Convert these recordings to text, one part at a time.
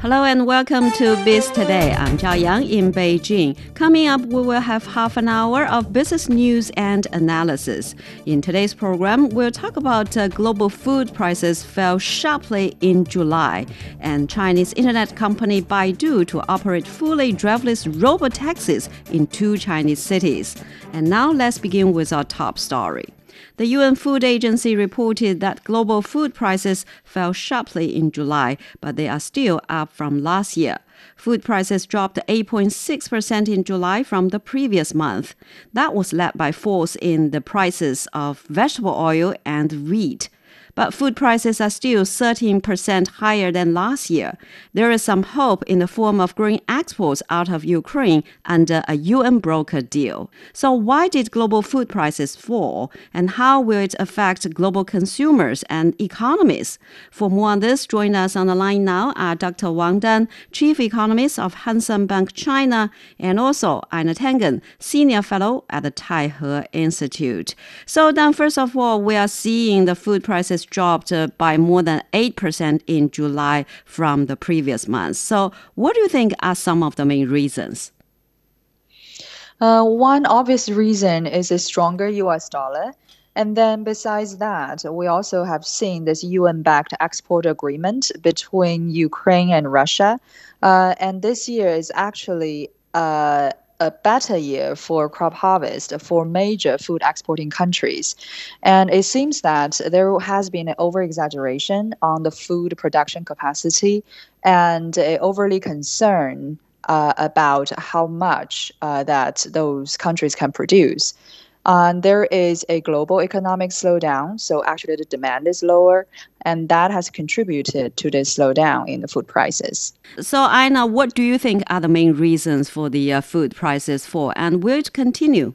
Hello and welcome to Biz Today. I'm Zhao Yang in Beijing. Coming up, we will have half an hour of business news and analysis. In today's program, we'll talk about uh, global food prices fell sharply in July, and Chinese internet company Baidu to operate fully driverless robot taxis in two Chinese cities. And now let's begin with our top story. The UN Food Agency reported that global food prices fell sharply in July, but they are still up from last year. Food prices dropped 8.6% in July from the previous month. That was led by falls in the prices of vegetable oil and wheat but food prices are still 13% higher than last year. There is some hope in the form of grain exports out of Ukraine under a UN broker deal. So, why did global food prices fall, and how will it affect global consumers and economies? For more on this, join us on the line now are Dr. Wang Dan, Chief Economist of Hang Bank China, and also Einar Tangen, Senior Fellow at the Taihe Institute. So, then, first of all, we are seeing the food prices prices dropped by more than 8% in July from the previous month. So, what do you think are some of the main reasons? Uh, one obvious reason is a stronger US dollar. And then, besides that, we also have seen this UN backed export agreement between Ukraine and Russia. Uh, and this year is actually uh, a better year for crop harvest for major food exporting countries. And it seems that there has been an over exaggeration on the food production capacity and overly concern uh, about how much uh, that those countries can produce. Um, there is a global economic slowdown, so actually the demand is lower, and that has contributed to the slowdown in the food prices. So, Einar, what do you think are the main reasons for the uh, food prices fall, and will it continue?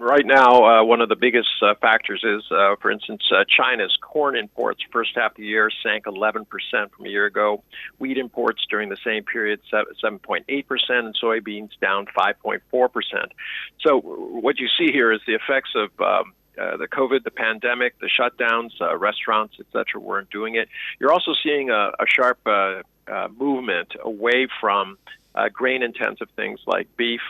Right now, uh, one of the biggest uh, factors is, uh, for instance, uh, China's corn imports first half of the year sank 11% from a year ago. Wheat imports during the same period 7.8%, and soybeans down 5.4%. So what you see here is the effects of um, uh, the COVID, the pandemic, the shutdowns, uh, restaurants, etc., weren't doing it. You're also seeing a, a sharp uh, uh, movement away from uh, grain-intensive things like beef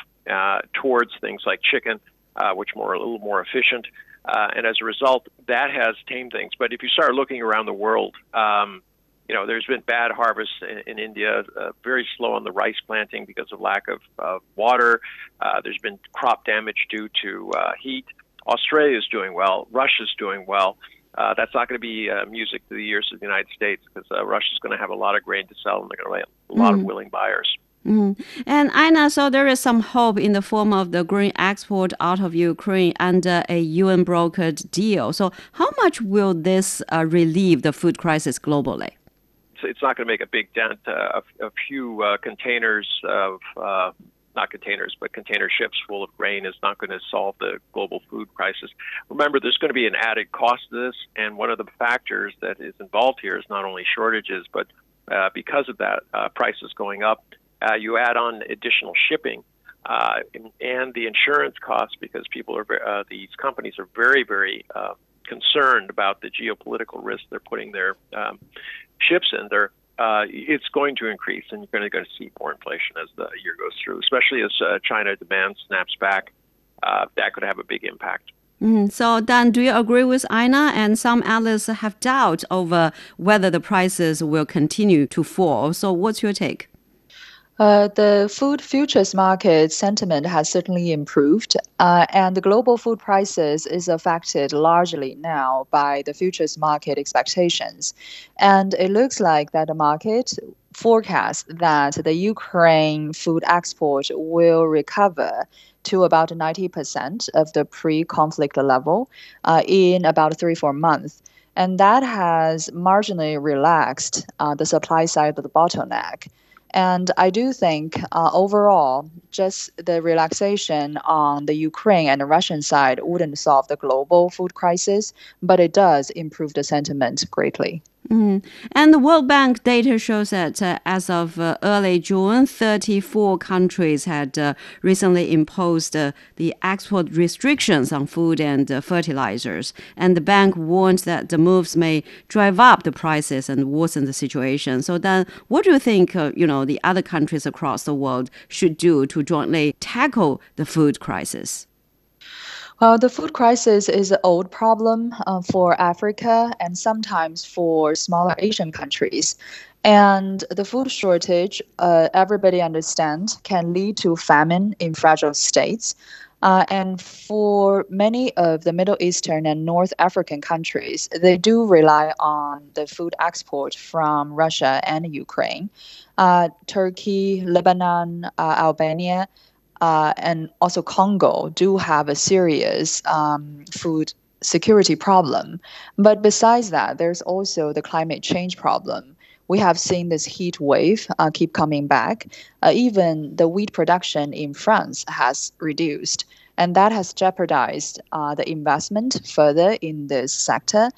towards things like chicken uh, which more a little more efficient. Uh, and as a result, that has tamed things. But if you start looking around the world, um, you know, there's been bad harvests in, in India, uh, very slow on the rice planting because of lack of, of water. Uh, there's been crop damage due to uh, heat. Australia is doing well. Russia's doing well. Uh, that's not going to be uh, music to the ears of the United States because uh, Russia's going to have a lot of grain to sell and they're going to have a lot mm. of willing buyers. Mm. And Einar, so there is some hope in the form of the grain export out of Ukraine under a UN brokered deal. So, how much will this uh, relieve the food crisis globally? It's not going to make a big dent. Uh, a, a, few uh, containers of uh, not containers, but container ships full of grain is not going to solve the global food crisis. Remember, there's going to be an added cost to this, and one of the factors that is involved here is not only shortages, but uh, because of that, uh, prices going up uh, you add on additional shipping uh, and the insurance costs because people are uh, these companies are very very uh, concerned about the geopolitical risk they're putting their um, ships in. They're uh, it's going to increase, and you're going to see more inflation as the year goes through, especially as uh, China demand snaps back. Uh, that could have a big impact. Mm, so, Dan, do you agree with Einar? And some analysts have doubt over whether the prices will continue to fall. So, what's your take? Uh, the food futures market sentiment has certainly improved, uh, and the global food prices is affected largely now by the futures market expectations. And it looks like that the market forecasts that the Ukraine food export will recover to about 90% of the pre-conflict level uh, in about three, four months. And that has marginally relaxed the supply side of the bottleneck. And I do think uh, overall, just the relaxation on the Ukraine and the Russian side wouldn't solve the global food crisis, but it does improve the sentiment greatly. Mm. And the World Bank data shows that uh, as of uh, early June, 34 countries had uh, recently imposed uh, the export restrictions on food and uh, fertilizers. And the bank warned that the moves may drive up the prices and worsen the situation. So then, what do you think, uh, you know, the other countries across the world should do to jointly tackle the food crisis? Well, the food crisis is an old problem uh, for Africa and sometimes for smaller Asian countries. And the food shortage, uh, everybody understands, can lead to famine in fragile states. Uh, and for many of the Middle Eastern and North African countries, they do rely on the food export from Russia and Ukraine. Uh, Turkey, Lebanon, uh, Albania, uh, and also Congo do have a serious um, food security problem. But besides that, there's also the climate change problem. We have seen this heat wave uh, keep coming back. Uh, even the wheat production in France has reduced, and that has jeopardized uh, the investment further in this sector.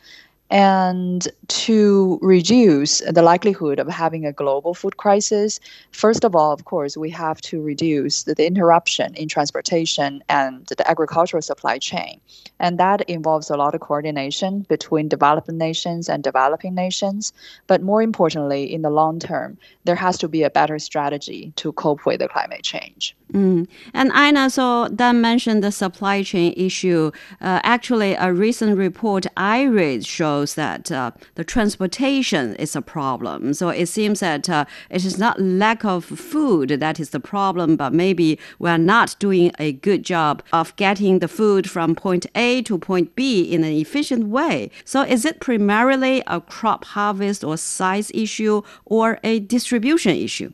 And to reduce the likelihood of having a global food crisis, first of all, of course, we have to reduce the, interruption in transportation and the agricultural supply chain. And that involves a lot of coordination between developed nations and developing nations. But more importantly, in the long term, there has to be a better strategy to cope with the climate change. Mm. And Einar, so Dan mentioned the supply chain issue. Uh, actually, a recent report I read shows that uh, the transportation is a problem. So it seems that uh, it is not lack of food that is the problem, but maybe we are not doing a good job of getting the food from point A to point B in an efficient way. So is it primarily a crop harvest or size issue or a distribution issue?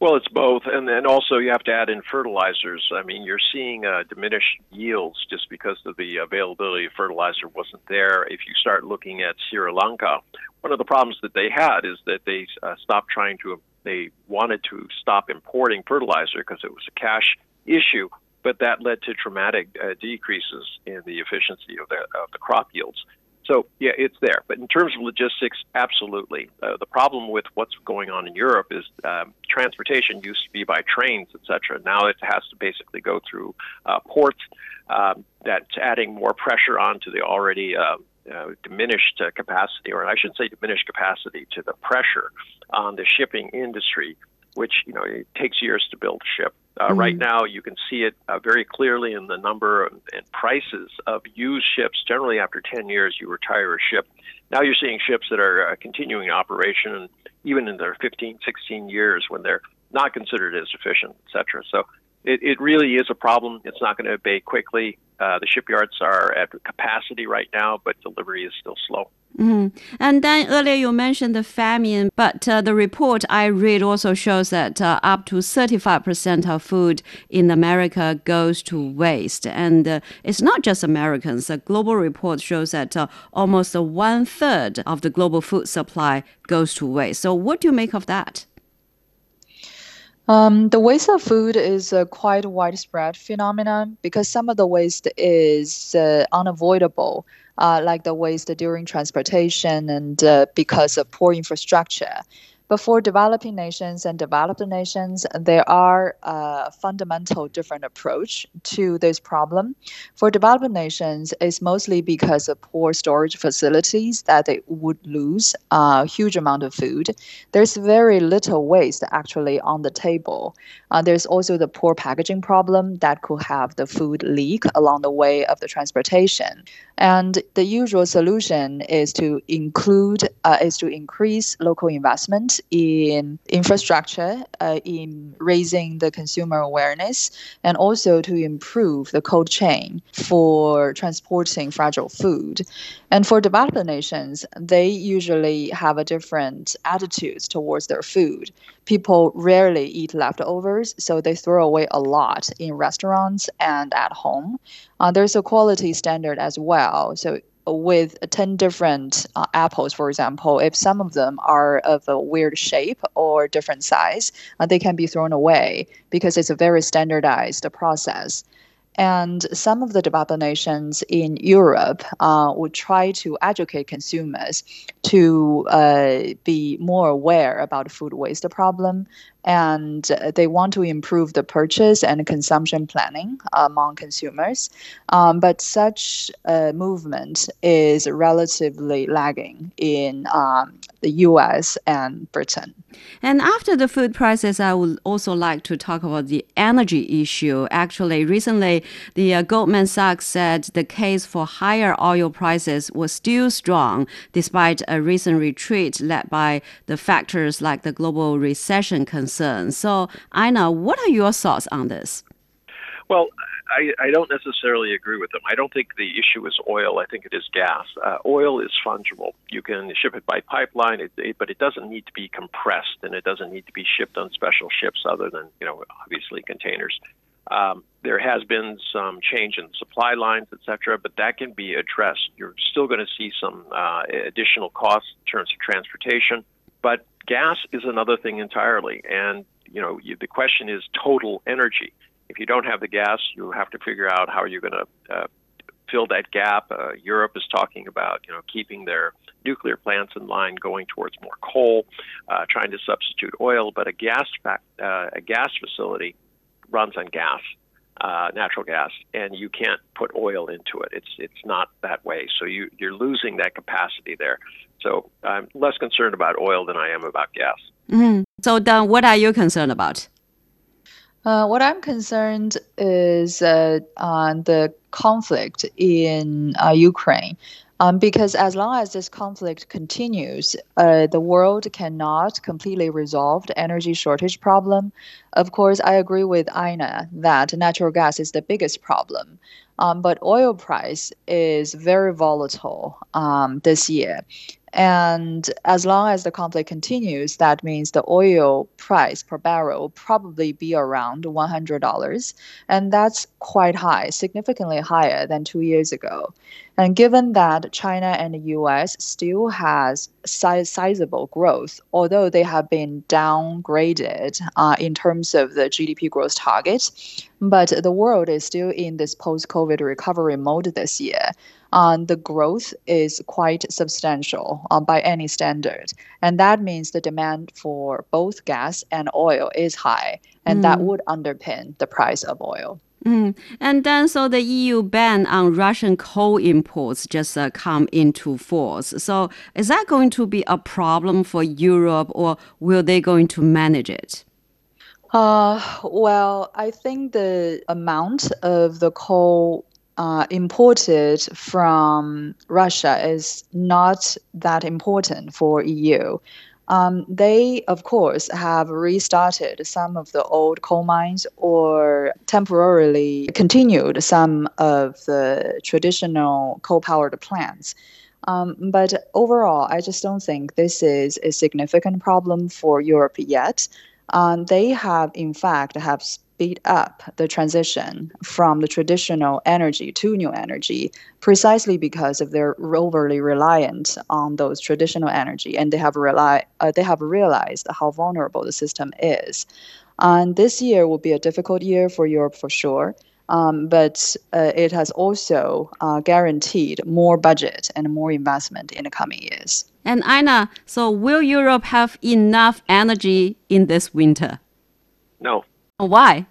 Well, it's both, and then also you have to add in fertilizers. I mean, you're seeing uh, diminished yields just because of the availability of fertilizer wasn't there. If you start looking at Sri Lanka, one of the problems that they had is that they uh, stopped trying to. They wanted to stop importing fertilizer because it was a cash issue, but that led to dramatic uh, decreases in the efficiency of the, of the crop yields. So yeah, it's there. But in terms of logistics, absolutely. Uh, the problem with what's going on in Europe is um, transportation used to be by trains, etc. Now it has to basically go through uh, ports. Um, that's adding more pressure onto the already uh, uh, diminished uh, capacity, or I should say, diminished capacity to the pressure on the shipping industry, which you know it takes years to build a ship. Uh, mm-hmm. Right now, you can see it uh, very clearly in the number and prices of used ships. Generally, after 10 years, you retire a ship. Now you're seeing ships that are uh, continuing operation, and even in their 15, 16 years when they're not considered as efficient, et cetera. So it, it really is a problem. It's not going to abate quickly. Uh, the shipyards are at capacity right now, but delivery is still slow. Mm-hmm. And then earlier you mentioned the famine, but uh, the report I read also shows that uh, up to 35% of food in America goes to waste. And uh, it's not just Americans. A global report shows that uh, almost one third of the global food supply goes to waste. So, what do you make of that? Um, the waste of food is a quite widespread phenomenon because some of the waste is uh, unavoidable, uh, like the waste during transportation and uh, because of poor infrastructure. But for developing nations and developed nations, there are a fundamental different approach to this problem. For developed nations, it's mostly because of poor storage facilities that they would lose a huge amount of food. There's very little waste actually on the table. Uh, there's also the poor packaging problem that could have the food leak along the way of the transportation. And the usual solution is to include uh, is to increase local investment in infrastructure, uh, in raising the consumer awareness, and also to improve the cold chain for transporting fragile food. And for developed nations, they usually have a different attitudes towards their food. People rarely eat leftovers, so they throw away a lot in restaurants and at home. Uh, there's a quality standard as well. So with 10 different uh, apples, for example, if some of them are of a weird shape or different size, uh, they can be thrown away because it's a very standardized process. And some of the developed nations in Europe uh, would try to educate consumers to uh, be more aware about food waste problem and they want to improve the purchase and consumption planning among consumers. Um, but such a movement is relatively lagging in um, the US and Britain. And after the food prices, I would also like to talk about the energy issue. Actually, recently, the uh, Goldman Sachs said the case for higher oil prices was still strong despite a recent retreat led by the factors like the global recession concerns. So, Einar, what are your thoughts on this? Well, I, I don't necessarily agree with them. I don't think the issue is oil. I think it is gas. Uh, oil is fungible. You can ship it by pipeline, it, it, but it doesn't need to be compressed, and it doesn't need to be shipped on special ships other than, you know, obviously containers. Um, there has been some change in supply lines, et cetera, but that can be addressed. You're still going to see some uh, additional costs in terms of transportation, but gas is another thing entirely. And you know, you, the question is total energy. If you don't have the gas, you have to figure out how you're going to uh, fill that gap. Uh, Europe is talking about you know keeping their nuclear plants in line, going towards more coal, uh, trying to substitute oil. But a gas fact, uh, a gas facility runs on gas, uh, natural gas, and you can't put oil into it. It's it's not that way. So you you're losing that capacity there. So I'm less concerned about oil than I am about gas. Mm-hmm. So then, what are you concerned about? Uh, what I'm concerned is uh, on the conflict in uh, Ukraine. Um, because as long as this conflict continues, uh, the world cannot completely resolve the energy shortage problem. Of course, I agree with Einar that natural gas is the biggest problem. Um, but oil price is very volatile um, this year. And as long as the conflict continues, that means the oil price per barrel will probably be around $100. And that's quite high, significantly higher than two years ago. And given that China and the US still has size, sizable growth, although they have been downgraded uh, in terms of the GDP growth target, but the world is still in this post-COVID recovery mode this year. Um, the growth is quite substantial uh, by any standard. And that means the demand for both gas and oil is high, and mm. that would underpin the price of oil. Mm. And then, so the EU ban on Russian coal imports just uh, come into force. So, is that going to be a problem for Europe, or will they going to manage it? Uh, well, I think the amount of the coal uh, imported from Russia is not that important for EU. Um, they, of course, have restarted some of the old coal mines or temporarily continued some of the traditional coal powered plants. Um, but overall, I just don't think this is a significant problem for Europe yet. Um, they have, in fact, have speed up the transition from the traditional energy to new energy precisely because of their overly reliant on those traditional energy and they have rely uh, they have realized how vulnerable the system is and this year will be a difficult year for Europe for sure um, but uh, it has also uh, guaranteed more budget and more investment in the coming years. And Einar, so will Europe have enough energy in this winter? No. Why?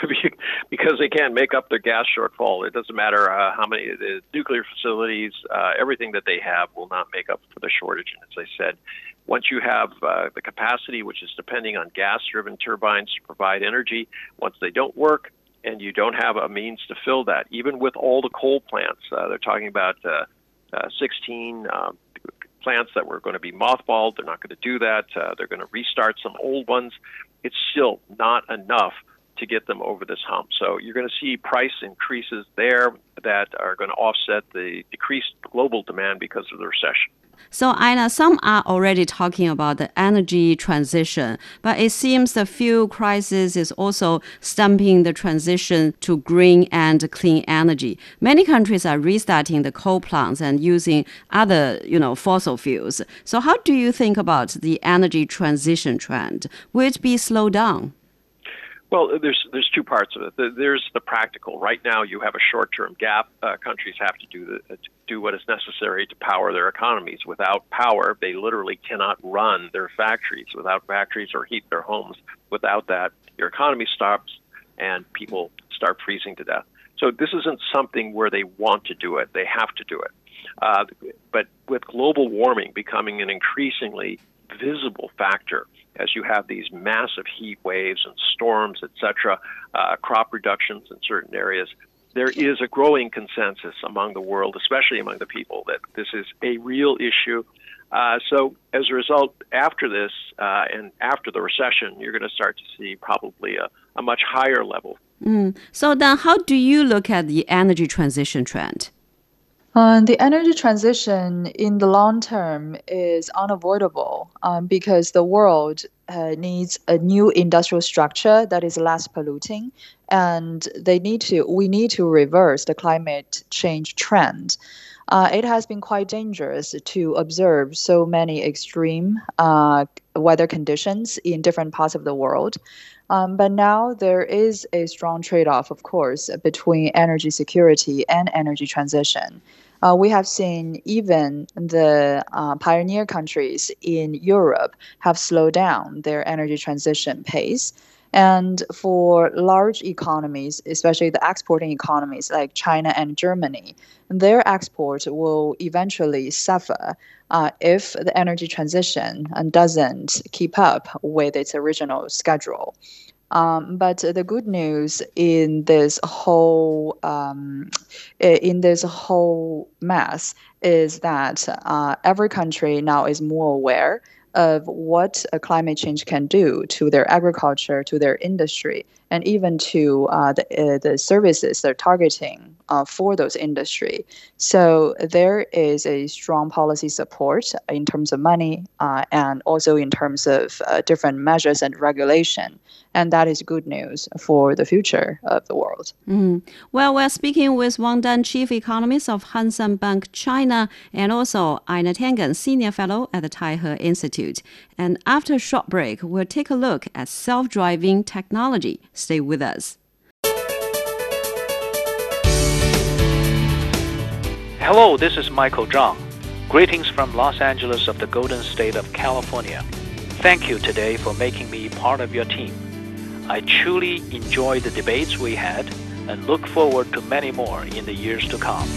because they can't make up their gas shortfall. It doesn't matter uh, how many the nuclear facilities, uh, everything that they have will not make up for the shortage. And as I said, once you have uh, the capacity, which is depending on gas-driven turbines to provide energy, once they don't work and you don't have a means to fill that, even with all the coal plants, uh, they're talking about uh, uh, 16 um, plants that were going to be mothballed. They're not going to do that. Uh, they're going to restart some old ones. It's still not enough to get them over this hump. So you're going to see price increases there that are going to offset the decreased global demand because of the recession. So, Einar, some are already talking about the energy transition, but it seems the fuel crisis is also stumping the transition to green and clean energy. Many countries are restarting the coal plants and using other, you know, fossil fuels. So, how do you think about the energy transition trend? Will it be slowed down? Well, there's there's two parts of it. There's the practical. Right now, you have a short-term gap. Uh, countries have to do the, to do what is necessary to power their economies. Without power, they literally cannot run their factories. Without factories or heat their homes, without that, your economy stops and people start freezing to death. So this isn't something where they want to do it; they have to do it. Uh, but with global warming becoming an increasingly visible factor as you have these massive heat waves and storms, etc., uh, crop reductions in certain areas, there is a growing consensus among the world, especially among the people, that this is a real issue. Uh, so, as a result, after this uh, and after the recession, you're going to start to see probably a, a much higher level. Mm. So, then how do you look at the energy transition trend? Um, the energy transition in the long term is unavoidable um, because the world uh, needs a new industrial structure that is less polluting, and they need to. We need to reverse the climate change trend. Uh, it has been quite dangerous to observe so many extreme uh, weather conditions in different parts of the world. Um, but now there is a strong trade off, of course, between energy security and energy transition. Uh, we have seen even the uh, pioneer countries in Europe have slowed down their energy transition pace. And for large economies, especially the exporting economies like China and Germany, their exports will eventually suffer uh, if the energy transition doesn't keep up with its original schedule. Um, but the good news in this whole um, in this whole mess is that uh, every country now is more aware of what climate change can do to their agriculture, to their industry, and even to uh, the, uh, the services they're targeting uh, for those industry. So there is a strong policy support in terms of money uh, and also in terms of uh, different measures and regulation. And that is good news for the future of the world. Mm. Well, we're speaking with Wang Dan, Chief Economist of Hang Seng Bank China, and also Einar Tangen, Senior Fellow at the Taihe Institute. And after a short break, we'll take a look at self driving technology. Stay with us. Hello, this is Michael Zhang. Greetings from Los Angeles of the Golden State of California. Thank you today for making me part of your team. I truly enjoyed the debates we had and look forward to many more in the years to come.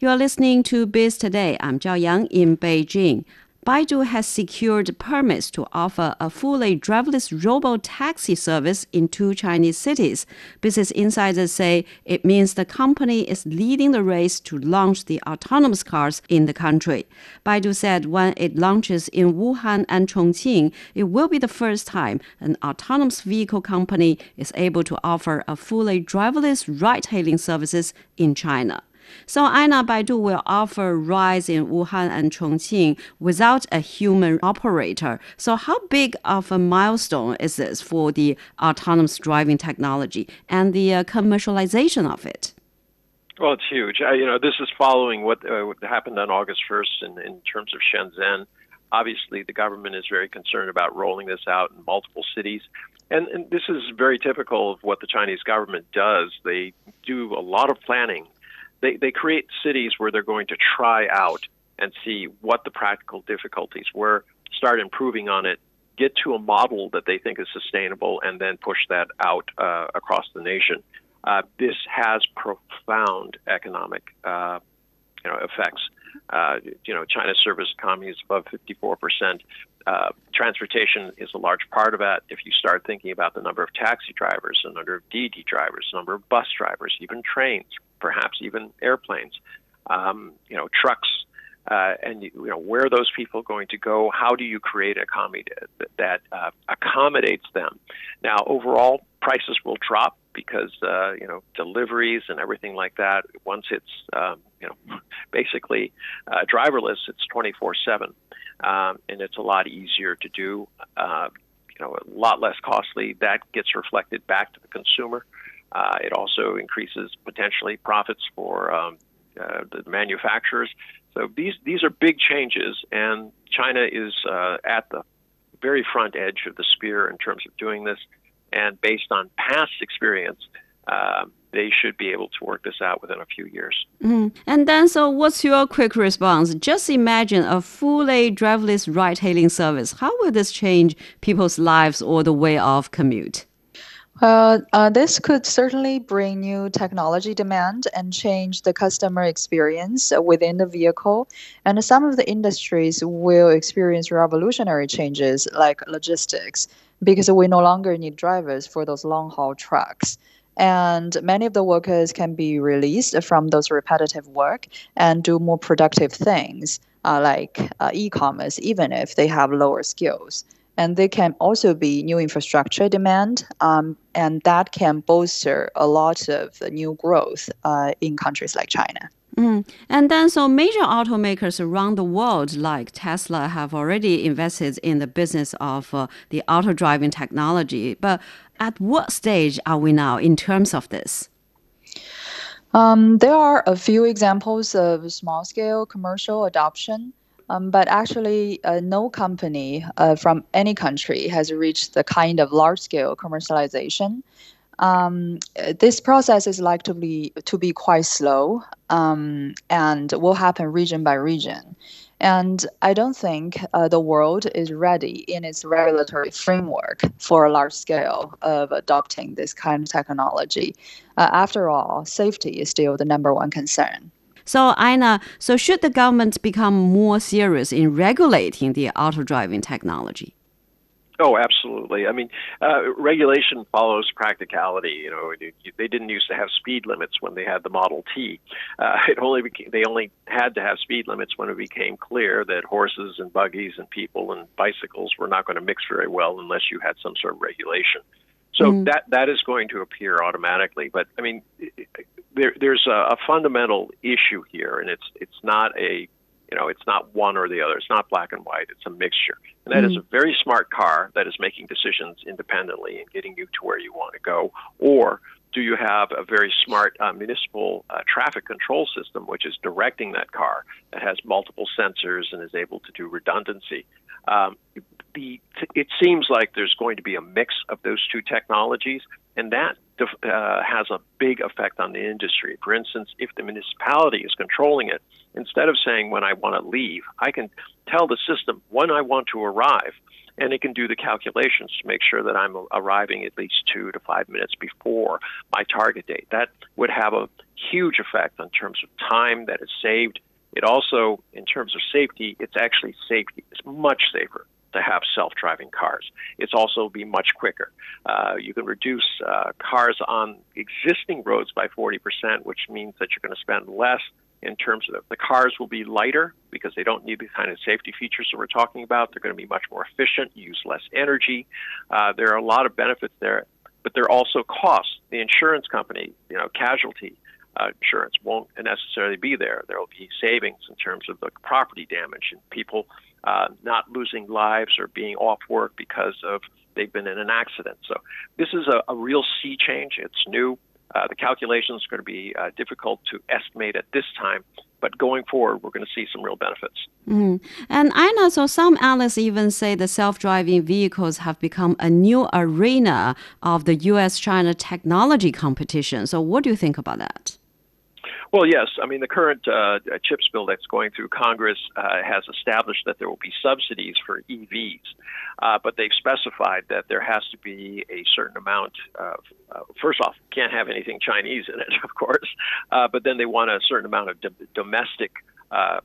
You are listening to Biz Today. I'm Zhao Yang in Beijing. Baidu has secured permits to offer a fully driverless robo taxi service in two Chinese cities. Business insiders say it means the company is leading the race to launch the autonomous cars in the country. Baidu said when it launches in Wuhan and Chongqing, it will be the first time an autonomous vehicle company is able to offer a fully driverless ride hailing services in China. So Einar Baidu will offer rides in Wuhan and Chongqing without a human operator. So how big of a milestone is this for the autonomous driving technology and the uh, commercialization of it? Well, it's huge. Uh, you know, this is following what, uh, what happened on August 1st in, in terms of Shenzhen. Obviously, the government is very concerned about rolling this out in multiple cities. And, and, this is very typical of what the Chinese government does. They do a lot of planning they, they create cities where they're going to try out and see what the practical difficulties were, start improving on it, get to a model that they think is sustainable, and then push that out uh, across the nation. Uh, this has profound economic uh, you know, effects. Uh, you know, China's service economy is above 54 percent. Uh, transportation is a large part of that. If you start thinking about the number of taxi drivers, the number of DiDi drivers, the number of bus drivers, even trains, perhaps even airplanes, um, you know, trucks, uh, and you, know where are those people going to go? How do you create an economy that, uh, accommodates them? Now, overall, prices will drop because uh, you know deliveries and everything like that. Once it's um, you know basically uh, driverless, it's twenty four seven, um, and it's a lot easier to do. Uh, you know, a lot less costly. That gets reflected back to the consumer. Uh, it also increases potentially profits for um, uh, the manufacturers. So these these are big changes, and China is uh, at the very front edge of the spear in terms of doing this. And based on past experience, uh, they should be able to work this out within a few years. Mm. And then, so what's your quick response? Just imagine a fully driverless ride hailing service. How will this change people's lives or the way of commute? Uh, uh, this could certainly bring new technology demand and change the customer experience within the vehicle. And some of the industries will experience revolutionary changes like logistics because we no longer need drivers for those long haul trucks. And many of the workers can be released from those repetitive work and do more productive things uh, like uh, e commerce, even if they have lower skills and there can also be new infrastructure demand, um, and that can bolster a lot of new growth uh, in countries like China. Mm. And then, so major automakers around the world, like Tesla, have already invested in the business of uh, the auto driving technology. But at what stage are we now in terms of this? Um, there are a few examples of small scale commercial adoption. Um, but actually, uh, no company uh, from any country has reached the kind of large scale commercialization. Um, this process is likely to be quite slow um, and will happen region by region. And I don't think uh, the world is ready in its regulatory framework for a large scale of adopting this kind of technology. Uh, after all, safety is still the number one concern. So, Einar, so should the government become more serious in regulating the auto driving technology? Oh, absolutely. I mean, uh, regulation follows practicality. You know, they didn't used to have speed limits when they had the Model T. Uh, it only became, they only had to have speed limits when it became clear that horses and buggies and people and bicycles were not going to mix very well unless you had some sort of regulation. So mm. that that is going to appear automatically. But I mean, there, there's a, a fundamental issue here, and it's it's not a you know it's not one or the other. It's not black and white. It's a mixture, and that mm. is a very smart car that is making decisions independently and getting you to where you want to go, or do you have a very smart uh, municipal uh, traffic control system which is directing that car that has multiple sensors and is able to do redundancy? Um, the, it seems like there's going to be a mix of those two technologies, and that uh, has a big effect on the industry. For instance, if the municipality is controlling it, instead of saying when I want to leave, I can tell the system when I want to arrive, and it can do the calculations to make sure that I'm arriving at least two to five minutes before my target date. That would have a huge effect in terms of time that is saved. It also, in terms of safety, it's actually safety. It's much safer to have self-driving cars. It's also be much quicker. Uh, you can reduce uh, cars on existing roads by 40%, which means that you're going to spend less in terms of the cars will be lighter because they don't need the kind of safety features that we're talking about. They're going to be much more efficient, use less energy. Uh, there are a lot of benefits there, but there are also costs. The insurance company, you know, casualty uh, insurance won't necessarily be there. There will be savings in terms of the property damage and people uh, not losing lives or being off work because of they've been in an accident. So this is a, a real sea change. It's new. Uh, the calculations are going to be uh, difficult to estimate at this time, but going forward, we're going to see some real benefits. Mm. And I know so some analysts even say the self-driving vehicles have become a new arena of the U.S.-China technology competition. So, what do you think about that? Well, yes. I mean, the current uh, CHIPS bill that's going through Congress uh, has established that there will be subsidies for EVs, uh, but they've specified that there has to be a certain amount of, uh, first off, can't have anything Chinese in it, of course, uh, but then they want a certain amount of do- domestic uh,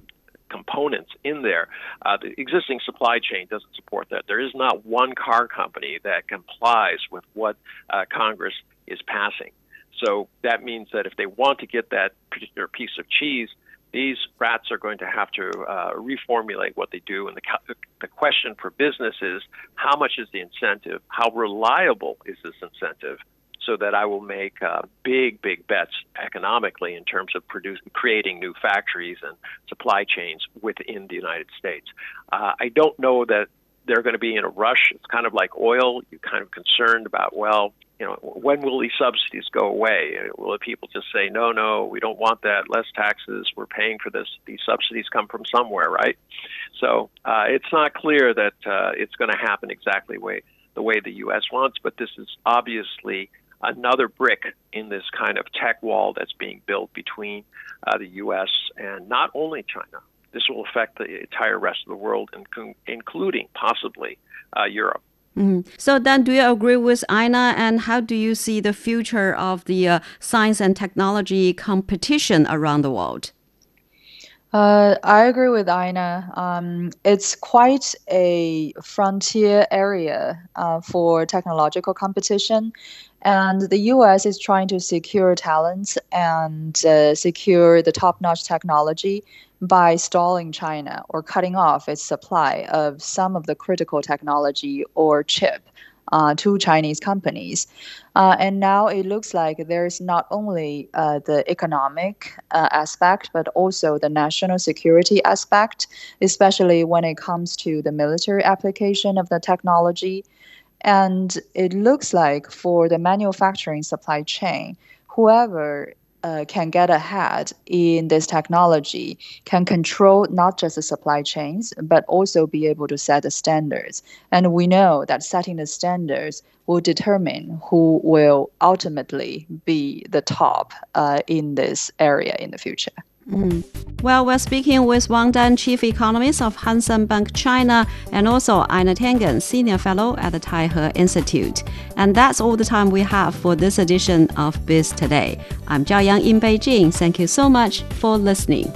components in there. Uh, the existing supply chain doesn't support that. There is not one car company that complies with what uh, Congress is passing. So that means that if they want to get that particular piece of cheese, these rats are going to have to uh, reformulate what they do. And the, the question for business is how much is the incentive? How reliable is this incentive? So that I will make uh, big, big bets economically in terms of producing, creating new factories and supply chains within the United States. Uh, I don't know that they're going to be in a rush. It's kind of like oil. You're kind of concerned about, well, you know, when will these subsidies go away? Will people just say, no, no, we don't want that, less taxes, we're paying for this? These subsidies come from somewhere, right? So uh, it's not clear that uh, it's going to happen exactly way, the way the U.S. wants, but this is obviously another brick in this kind of tech wall that's being built between uh, the U.S. and not only China. This will affect the entire rest of the world, including possibly uh, Europe. Mm. So then, do you agree with Einar? And how do you see the future of the uh, science and technology competition around the world? Uh, I agree with Einar. Um, it's quite a frontier area uh, for technological competition, and the U.S. is trying to secure talents and uh, secure the top-notch technology by stalling China or cutting off its supply of some of the critical technology or chip uh, to Chinese companies. Uh, and now it looks like there's not only uh, the economic uh, aspect, but also the national security aspect, especially when it comes to the military application of the technology. And it looks like for the manufacturing supply chain, whoever uh, can get ahead in this technology can control not just the supply chains but also be able to set the standards. And we know that setting the standards will determine who will ultimately be the top uh, in this area in the future Mm. Well, we're speaking with Wang Dan, Chief Economist of Hang Bank China, and also Einar Tangen, Senior Fellow at the Taihe Institute. And that's all the time we have for this edition of Biz Today. I'm Zhao Yang in Beijing. Thank you so much for listening.